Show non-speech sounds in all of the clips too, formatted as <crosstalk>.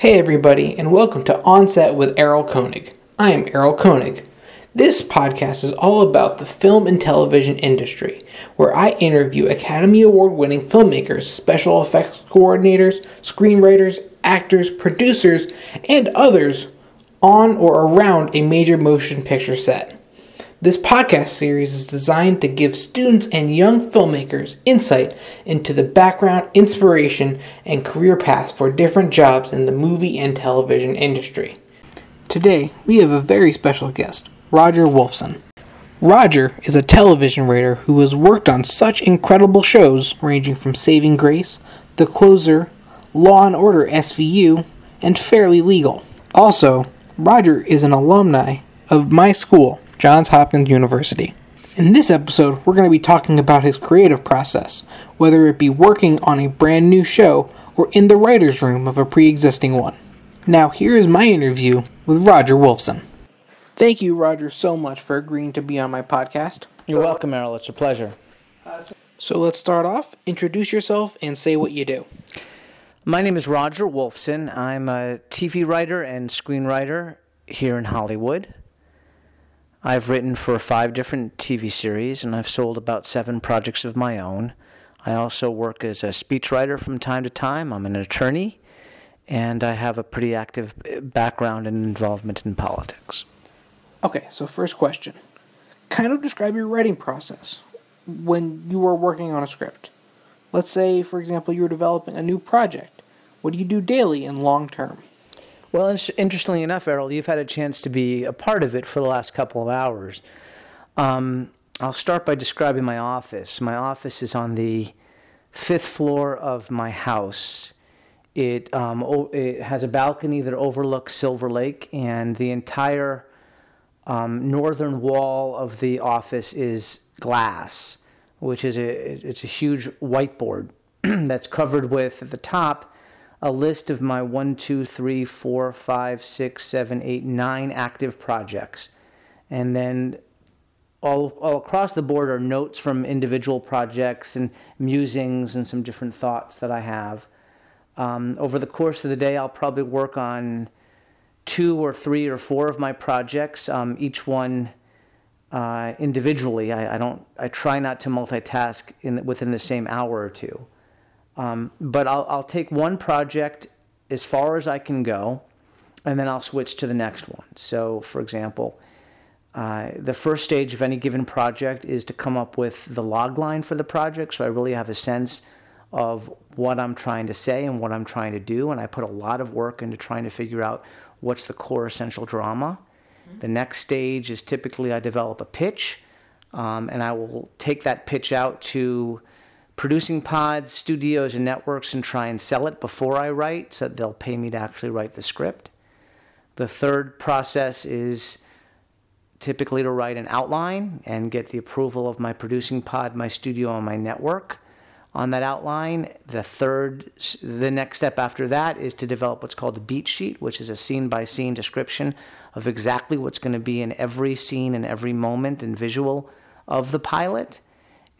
Hey, everybody, and welcome to Onset with Errol Koenig. I am Errol Koenig. This podcast is all about the film and television industry, where I interview Academy Award winning filmmakers, special effects coordinators, screenwriters, actors, producers, and others on or around a major motion picture set. This podcast series is designed to give students and young filmmakers insight into the background, inspiration, and career paths for different jobs in the movie and television industry. Today, we have a very special guest, Roger Wolfson. Roger is a television writer who has worked on such incredible shows ranging from Saving Grace, The Closer, Law and Order SVU, and Fairly Legal. Also, Roger is an alumni of my school, Johns Hopkins University. In this episode, we're going to be talking about his creative process, whether it be working on a brand new show or in the writer's room of a pre existing one. Now, here is my interview with Roger Wolfson. Thank you, Roger, so much for agreeing to be on my podcast. You're welcome, Errol. It's a pleasure. So let's start off. Introduce yourself and say what you do. My name is Roger Wolfson. I'm a TV writer and screenwriter here in Hollywood. I've written for five different TV series and I've sold about seven projects of my own. I also work as a speechwriter from time to time. I'm an attorney and I have a pretty active eh, background and involvement in politics. Okay, so first question. Kind of describe your writing process when you are working on a script. Let's say, for example, you're developing a new project. What do you do daily and long term? Well, interestingly enough, Errol, you've had a chance to be a part of it for the last couple of hours. Um, I'll start by describing my office. My office is on the fifth floor of my house. It, um, it has a balcony that overlooks Silver Lake, and the entire um, northern wall of the office is glass, which is a it's a huge whiteboard <clears throat> that's covered with at the top a list of my one, two, three, four, five, six, seven, eight, nine active projects. And then all, all across the board are notes from individual projects and musings and some different thoughts that I have. Um, over the course of the day, I'll probably work on two or three or four of my projects, um, each one uh, individually. I, I, don't. I try not to multitask in within the same hour or two. Um, but I'll, I'll take one project as far as I can go, and then I'll switch to the next one. So, for example, uh, the first stage of any given project is to come up with the log line for the project. So I really have a sense of what I'm trying to say and what I'm trying to do. And I put a lot of work into trying to figure out what's the core essential drama. Mm-hmm. The next stage is typically I develop a pitch, um, and I will take that pitch out to producing pods, studios, and networks and try and sell it before I write so they'll pay me to actually write the script. The third process is typically to write an outline and get the approval of my producing pod, my studio, and my network on that outline. The third, the next step after that is to develop what's called a beat sheet, which is a scene by scene description of exactly what's going to be in every scene and every moment and visual of the pilot.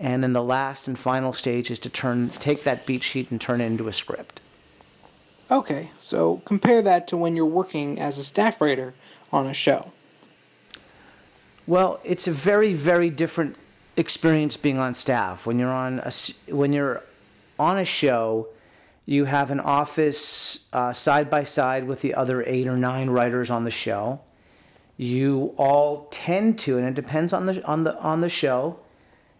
And then the last and final stage is to turn take that beat sheet and turn it into a script. Okay, so compare that to when you're working as a staff writer on a show. Well, it's a very very different experience being on staff. When you're on a when you're on a show, you have an office uh, side by side with the other eight or nine writers on the show. You all tend to, and it depends on the on the on the show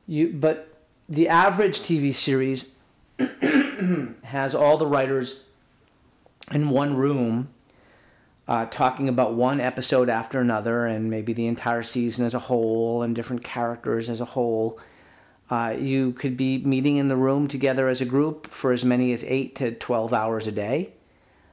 you, but the average TV series <clears throat> has all the writers in one room uh, talking about one episode after another and maybe the entire season as a whole and different characters as a whole. Uh, you could be meeting in the room together as a group for as many as 8 to 12 hours a day.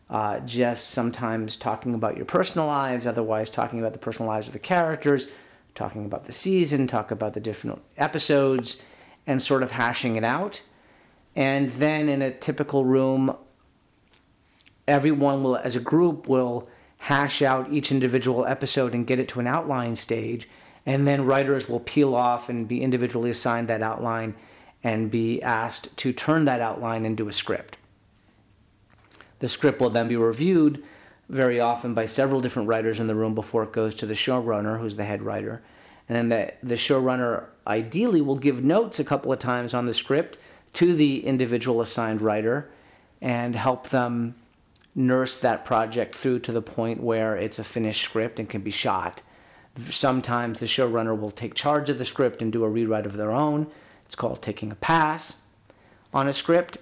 Uh, just sometimes talking about your personal lives, otherwise, talking about the personal lives of the characters, talking about the season, talk about the different episodes, and sort of hashing it out. And then in a typical room, everyone will, as a group, will hash out each individual episode and get it to an outline stage. And then writers will peel off and be individually assigned that outline and be asked to turn that outline into a script. The script will then be reviewed very often by several different writers in the room before it goes to the showrunner, who's the head writer. And then the, the showrunner ideally will give notes a couple of times on the script to the individual assigned writer and help them nurse that project through to the point where it's a finished script and can be shot. Sometimes the showrunner will take charge of the script and do a rewrite of their own. It's called taking a pass on a script.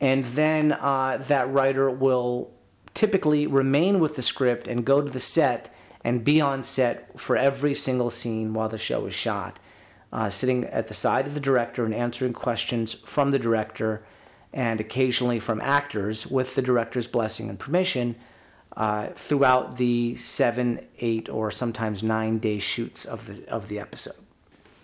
And then uh, that writer will typically remain with the script and go to the set and be on set for every single scene while the show is shot, uh, sitting at the side of the director and answering questions from the director and occasionally from actors with the director's blessing and permission uh, throughout the seven, eight, or sometimes nine day shoots of the of the episode.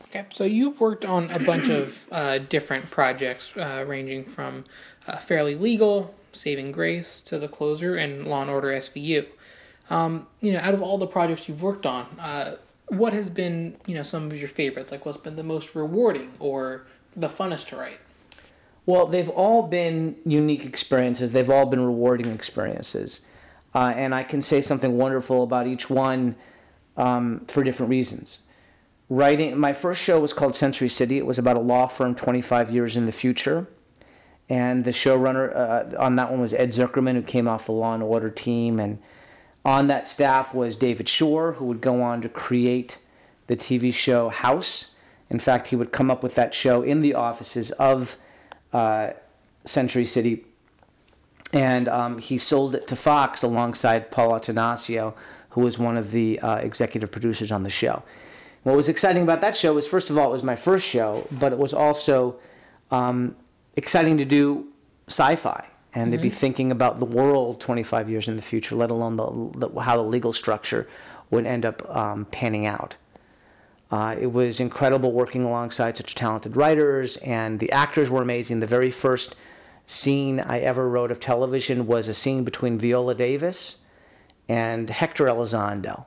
Okay, so you've worked on a bunch of uh, different projects, uh, ranging from uh, Fairly Legal, Saving Grace, to The Closer, and Law and Order SVU. Um, you know, out of all the projects you've worked on, uh, what has been you know some of your favorites? Like, what's been the most rewarding or the funnest to write? Well, they've all been unique experiences. They've all been rewarding experiences. Uh, and I can say something wonderful about each one um, for different reasons. Writing my first show was called Century City. It was about a law firm 25 years in the future, and the showrunner uh, on that one was Ed Zuckerman, who came off the Law and Order team, and on that staff was David Shore, who would go on to create the TV show House. In fact, he would come up with that show in the offices of uh, Century City and um, he sold it to Fox alongside Paul Attanasio, who was one of the uh, executive producers on the show. What was exciting about that show was, first of all, it was my first show, but it was also um, exciting to do sci-fi and mm-hmm. to be mm-hmm. thinking about the world 25 years in the future, let alone the, the how the legal structure would end up um, panning out. Uh, it was incredible working alongside such talented writers, and the actors were amazing. The very first scene I ever wrote of television was a scene between Viola Davis and Hector Elizondo.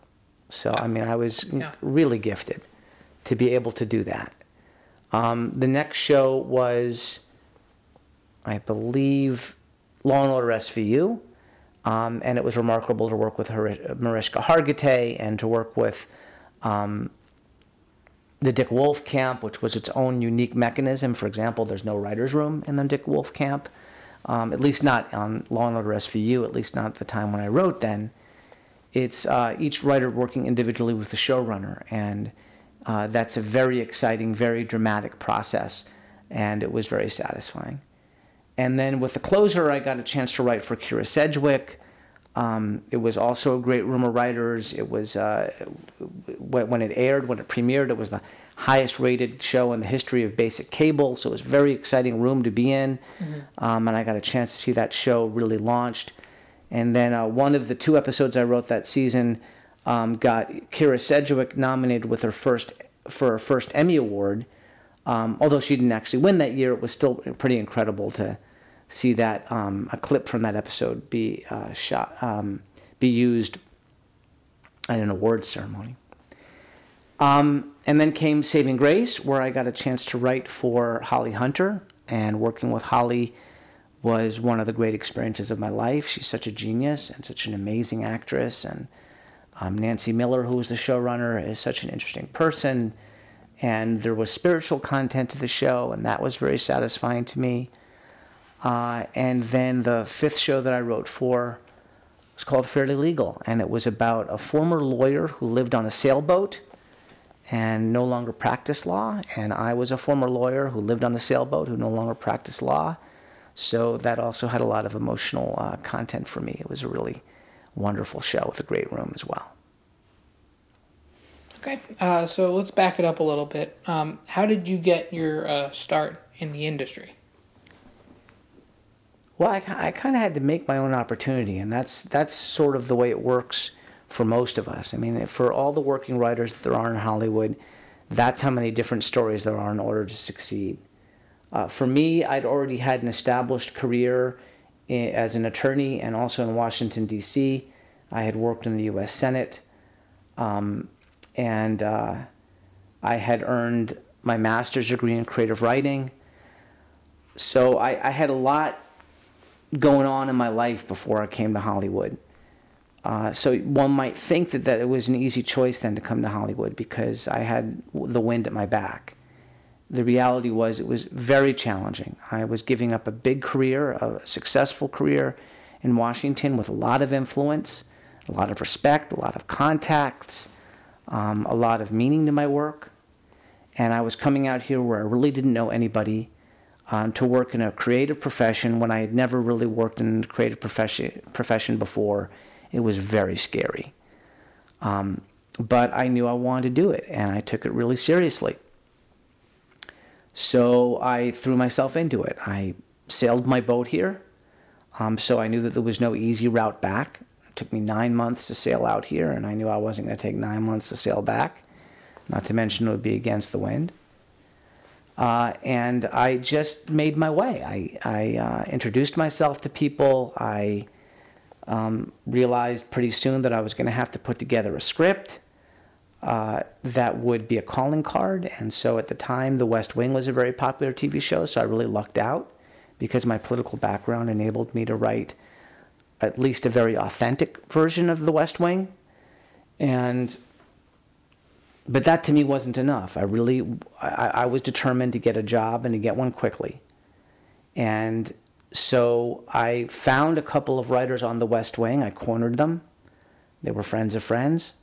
So, I mean, I was yeah. really gifted to be able to do that. Um, the next show was, I believe, Law and Order SVU. Um, and it was remarkable to work with Mariska Hargitay and to work with um, the Dick Wolf camp, which was its own unique mechanism. For example, there's no writer's room in the Dick Wolf camp, um, at least not on Law and Order SVU, at least not the time when I wrote then. It's uh, each writer working individually with the showrunner, and uh, that's a very exciting, very dramatic process, and it was very satisfying. And then with the closer, I got a chance to write for Kyra Sedgwick. Um, it was also a great room of writers. It was uh, when it aired, when it premiered, it was the highest rated show in the history of basic cable. So it was a very exciting room to be in, mm-hmm. um, and I got a chance to see that show really launched. And then uh, one of the two episodes I wrote that season um, got Kyra Sedgwick nominated with her first for her first Emmy award. Um, although she didn't actually win that year, it was still pretty incredible to see that um, a clip from that episode be uh, shot, um, be used at an award ceremony. Um, and then came Saving Grace, where I got a chance to write for Holly Hunter, and working with Holly was one of the great experiences of my life. She's such a genius and such an amazing actress, and um, Nancy Miller, who was the showrunner, is such an interesting person. And there was spiritual content to the show, and that was very satisfying to me. Uh, and then the fifth show that I wrote for was called Fairly Legal, and it was about a former lawyer who lived on a sailboat and no longer practiced law. And I was a former lawyer who lived on the sailboat who no longer practiced law. So that also had a lot of emotional uh, content for me. It was a really wonderful show with a great room as well. Okay, uh, so let's back it up a little bit. Um, how did you get your uh, start in the industry? Well, I, I kind of had to make my own opportunity, and that's that's sort of the way it works for most of us. I mean, for all the working writers that there are in Hollywood, that's how many different stories there are in order to succeed. Uh, for me, I'd already had an established career in, as an attorney and also in Washington, D.C. I had worked in the U.S. Senate, um, and uh, I had earned my master's degree in creative writing. So I, I had a lot going on in my life before I came to Hollywood. Uh, so one might think that, that it was an easy choice then to come to Hollywood because I had the wind at my back. The reality was it was very challenging. I was giving up a big career, a successful career in Washington with a lot of influence, a lot of respect, a lot of contacts, um, a lot of meaning to my work. And I was coming out here where I really didn't know anybody um, to work in a creative profession when I had never really worked in a creative profession, profession before it was very scary. Um, but I knew I wanted to do it, and I took it really seriously. So I threw myself into it. I sailed my boat here, um, so I knew that there was no easy route back. It took me nine months to sail out here, and I knew I wasn't going to take nine months to sail back, not to mention it would be against the wind. Uh, and I just made my way. I, I uh, introduced myself to people. I um, realized pretty soon that I was going to have to put together a script uh, that would be a calling card. And so at the time, The West Wing was a very popular TV show, so I really lucked out because my political background enabled me to write at least a very authentic version of The West Wing. And but that to me wasn't enough. I really, I, I was determined to get a job and to get one quickly. And so I found a couple of writers on the West Wing. I cornered them. They were friends of friends.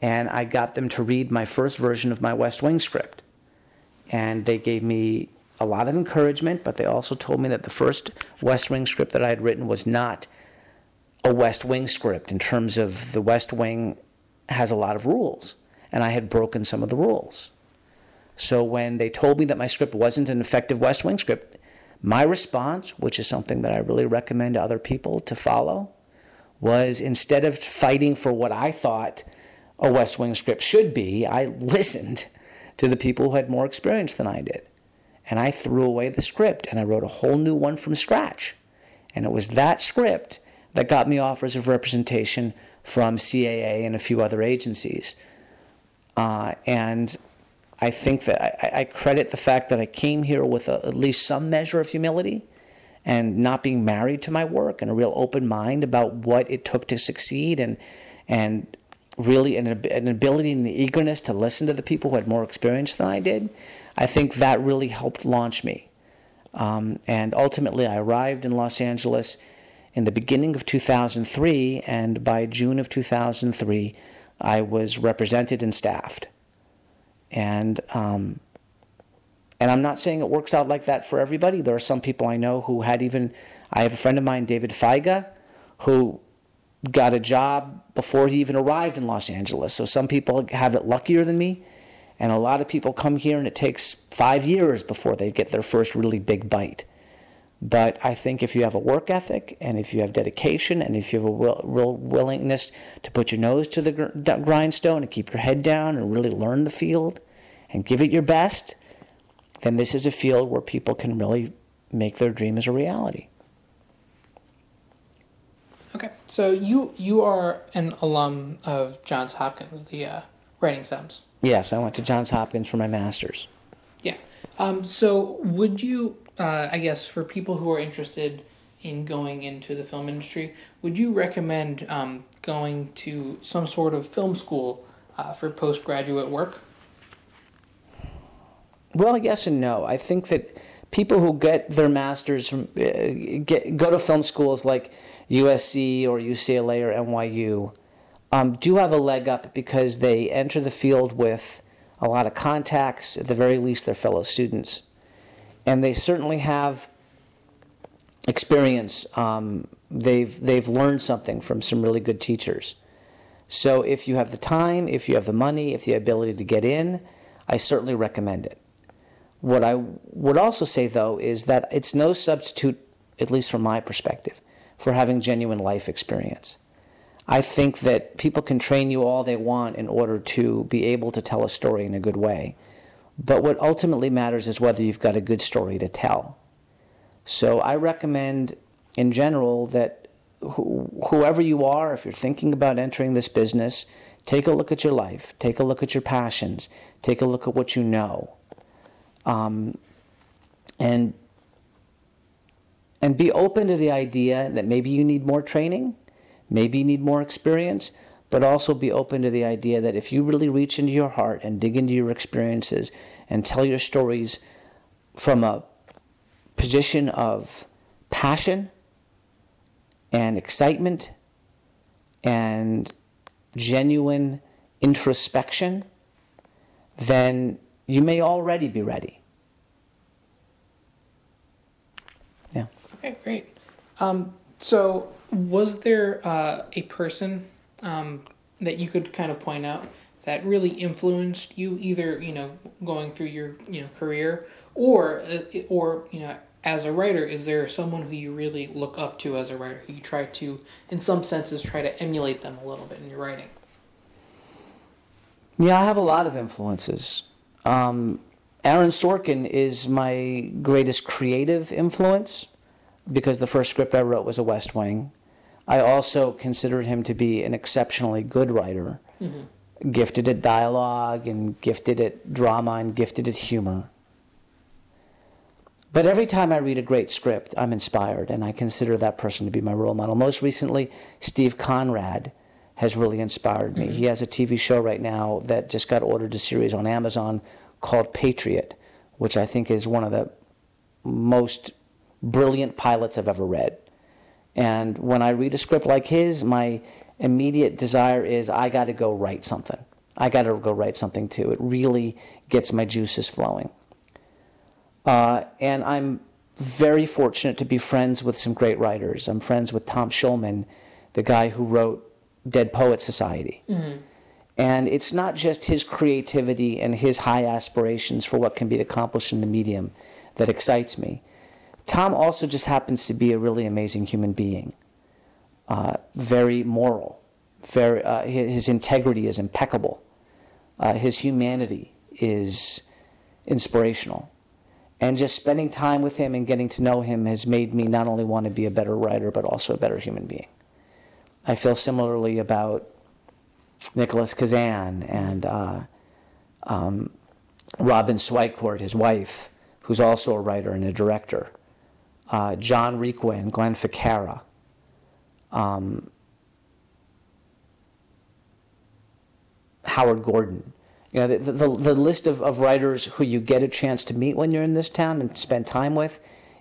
And I got them to read my first version of my West Wing script. And they gave me a lot of encouragement, but they also told me that the first West Wing script that I had written was not a West Wing script in terms of the West Wing has a lot of rules. And I had broken some of the rules. So when they told me that my script wasn't an effective West Wing script, my response, which is something that I really recommend to other people to follow, was instead of fighting for what I thought a West Wing script should be, I listened to the people who had more experience than I did. And I threw away the script and I wrote a whole new one from scratch. And it was that script that got me offers of representation from CAA and a few other agencies. Uh, and I think that I, I, credit the fact that I came here with a, at least some measure of humility and not being married to my work and a real open mind about what it took to succeed and and really an, an ability and the eagerness to listen to the people who had more experience than I did. I think that really helped launch me. Um, and ultimately, I arrived in Los Angeles in the beginning of 2003, and by June of 2003, I was represented and staffed and um, and I'm not saying it works out like that for everybody. There are some people I know who had even. I have a friend of mine, David Feiga, who got a job before he even arrived in Los Angeles. So some people have it luckier than me, and a lot of people come here and it takes five years before they get their first really big bite. But I think if you have a work ethic and if you have dedication and if you have a real, real willingness to put your nose to the gr- grindstone and keep your head down and really learn the field and give it your best, then this is a field where people can really make their dreams a reality. Okay, so you you are an alum of Johns Hopkins, the uh, writing subs. Yes, I went to Johns Hopkins for my master's. Yeah. Um, so would you uh, I guess for people who are interested in going into the film industry, would you recommend um, going to some sort of film school uh, for postgraduate work? Well, yes and no. I think that people who get their masters from uh, get go to film schools like USC or UCLA or NYU um, do have a leg up because they enter the field with a lot of contacts, at the very least, their fellow students and they certainly have experience. Um, they've they've learned something from some really good teachers. So if you have the time, if you have the money, if the ability to get in, I certainly recommend it. What I would also say though is that it's no substitute, at least from my perspective, for having genuine life experience. I think that people can train you all they want in order to be able to tell a story in a good way. But what ultimately matters is whether you've got a good story to tell. So I recommend, in general, that whoever you are, if you're thinking about entering this business, take a look at your life, take a look at your passions, take a look at what you know. Um, and and be open to the idea that maybe you need more training, maybe you need more experience, but also be open to the idea that if you really reach into your heart and dig into your experiences and tell your stories from a position of passion and excitement and genuine introspection, then you may already be ready. Yeah. Okay, great. Um, so, was there uh, a person um, that you could kind of point out that really influenced you, either you know going through your you know career, or uh, or you know as a writer? Is there someone who you really look up to as a writer, who you try to, in some senses, try to emulate them a little bit in your writing? Yeah, I have a lot of influences. Um, Aaron Sorkin is my greatest creative influence because the first script I wrote was a West Wing. I also considered him to be an exceptionally good writer, mm-hmm. gifted at dialogue and gifted at drama and gifted at humor. But every time I read a great script, I'm inspired, and I consider that person to be my role model. Most recently, Steve Conrad has really inspired me. Mm-hmm. He has a TV show right now that just got ordered a series on Amazon called Patriot, which I think is one of the most brilliant pilots I've ever read. And when I read a script like his, my immediate desire is I got to go write something. I got to go write something too. It really gets my juices flowing. Uh, and I'm very fortunate to be friends with some great writers. I'm friends with Tom Schulman, the guy who wrote Dead Poet Society. Mm-hmm. And it's not just his creativity and his high aspirations for what can be accomplished in the medium that excites me. Tom also just happens to be a really amazing human being, uh, very moral. Very, uh, his, integrity is impeccable. Uh, his humanity is inspirational. And just spending time with him and getting to know him has made me not only want to be a better writer, but also a better human being. I feel similarly about Nicholas Kazan and uh, um, Robin Swicord, his wife, who's also a writer and a director, uh, John Requa and Glenn Ficarra. Um, Howard Gordon. You know, the, the, the, list of, of writers who you get a chance to meet when you're in this town and spend time with,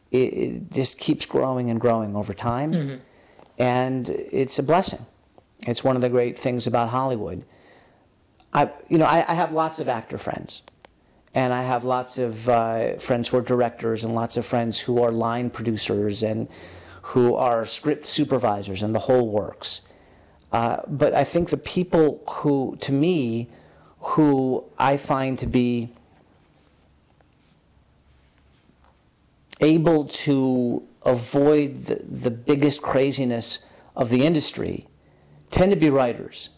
it, it just keeps growing and growing over time. Mm-hmm. And it's a blessing. It's one of the great things about Hollywood. I, you know, I, I have lots of actor friends, and I have lots of uh, friends who are directors, and lots of friends who are line producers, and who are script supervisors, and the whole works. Uh, but I think the people who, to me, who I find to be able to avoid the, the biggest craziness of the industry tend to be writers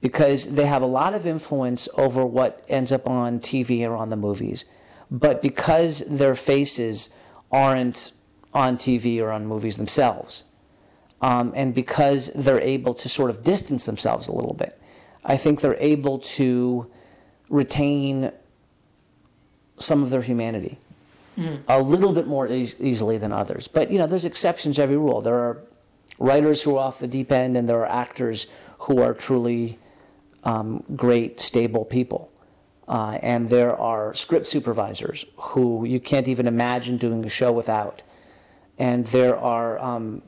because they have a lot of influence over what ends up on TV or on the movies. But because their faces aren't on TV or on movies themselves, um, and because they're able to sort of distance themselves a little bit, I think they're able to retain some of their humanity mm. a little bit more e- easily than others. But you know, there's exceptions to every rule. There are writers who are off the deep end, and there are actors who are truly um, great, stable people. Uh, and there are script supervisors who you can't even imagine doing a show without. And there are um,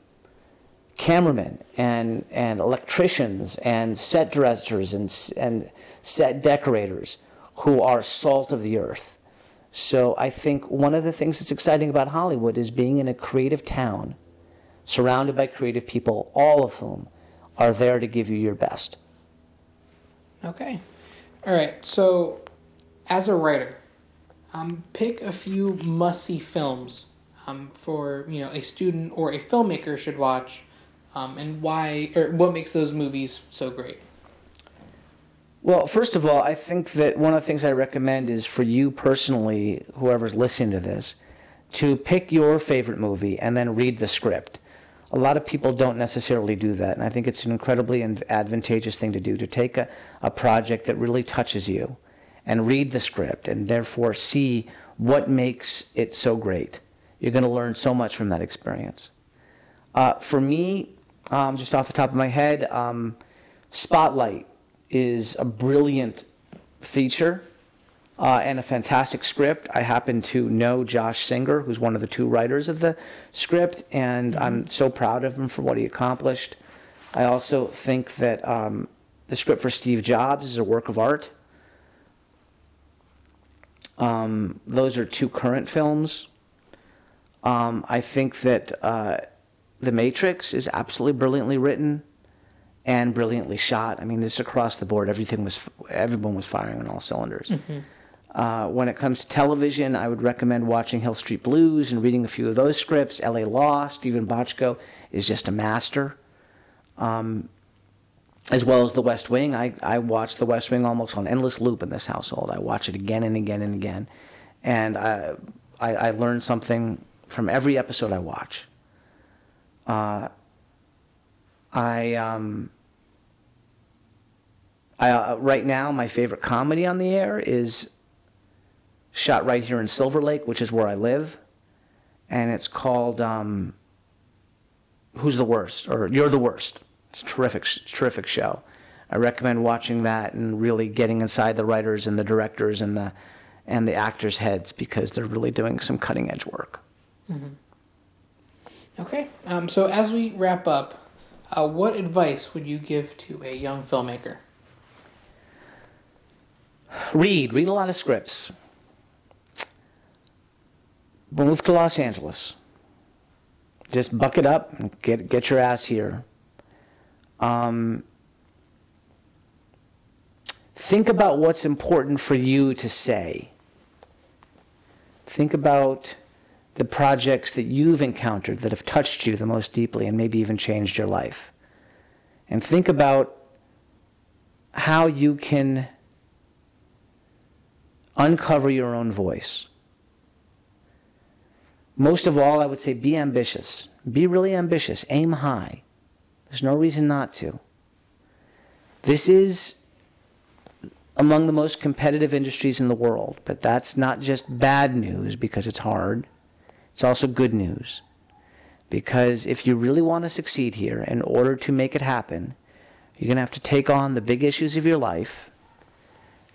cameramen and, and electricians and set dressers and, and set decorators who are salt of the earth. So I think one of the things that's exciting about Hollywood is being in a creative town surrounded by creative people, all of whom are there to give you your best. Okay. All right. So, as a writer, um, pick a few must-see films um, for you know a student or a filmmaker should watch, um, and why or what makes those movies so great. Well, first of all, I think that one of the things I recommend is for you personally, whoever's listening to this, to pick your favorite movie and then read the script a lot of people don't necessarily do that. And I think it's an incredibly advantageous thing to do to take a, a project that really touches you and read the script and therefore see what makes it so great. You're going to learn so much from that experience. Uh, for me, um, just off the top of my head, um, Spotlight is a brilliant feature uh, and a fantastic script. I happen to know Josh Singer, who's one of the two writers of the script, and I'm so proud of him for what he accomplished. I also think that um, the script for Steve Jobs is a work of art. Um, those are two current films. Um, I think that uh, The Matrix is absolutely brilliantly written and brilliantly shot. I mean, this across the board. Everything was, everyone was firing on all cylinders. Uh, when it comes to television, I would recommend watching Hill Street Blues and reading a few of those scripts. L.A. Law, Steven Bochco is just a master. Um, as well as The West Wing. I, I watch The West Wing almost on endless loop in this household. I watch it again and again and again. And I, I, I learn something from every episode I watch. Uh, I, um, I uh, right now my favorite comedy on the air is shot right here in Silver Lake, which is where I live, and it's called um, "Who's the Worst" or "You're the Worst." It's a terrific, terrific show. I recommend watching that and really getting inside the writers and the directors and the and the actors' heads because they're really doing some cutting edge work. Okay. Um, so as we wrap up, uh, what advice would you give to a young filmmaker? Read, read a lot of scripts. Move to Los Angeles. Just buck it up and get get your ass here. Um, think about what's important for you to say. Think about the projects that you've encountered that have touched you the most deeply and maybe even changed your life. And think about how you can uncover your own voice. Most of all, I would say be ambitious. Be really ambitious. Aim high. There's no reason not to. This is among the most competitive industries in the world, but that's not just bad news because it's hard. It's also good news. Because if you really want to succeed here, in order to make it happen, you're going to have to take on the big issues of your life.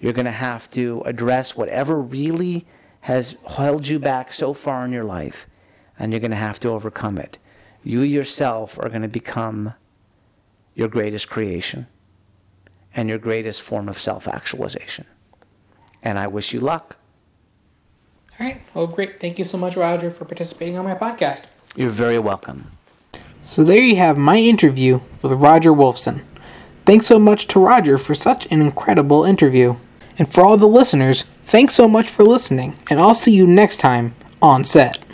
You're going to have to address whatever really has held you back so far in your life, and you're going to have to overcome it. You yourself are going to become your greatest creation and your greatest form of self actualization. And I wish you luck. All right. Well, great. Thank you so much, Roger, for participating on my podcast. You're very welcome. So there you have my interview with Roger Wolfson. Thanks so much to Roger for such an incredible interview. And for all the listeners, thanks so much for listening, and I'll see you next time on set.